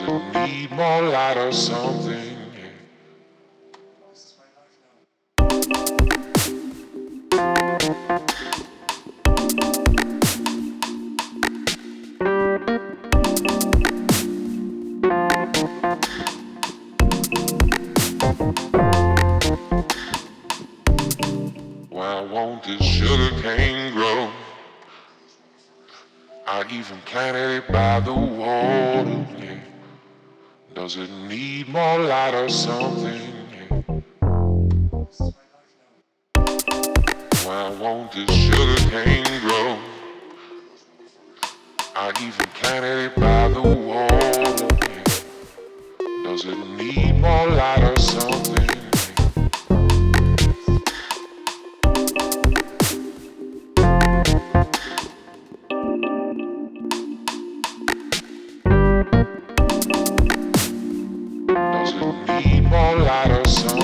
more light or something. Why won't this sugar cane grow? I even planted it by the water. Yeah. Does it need more light or something? Why won't this sugar cane grow? I even planted it by the. Yeah. Does it need more light or something? out of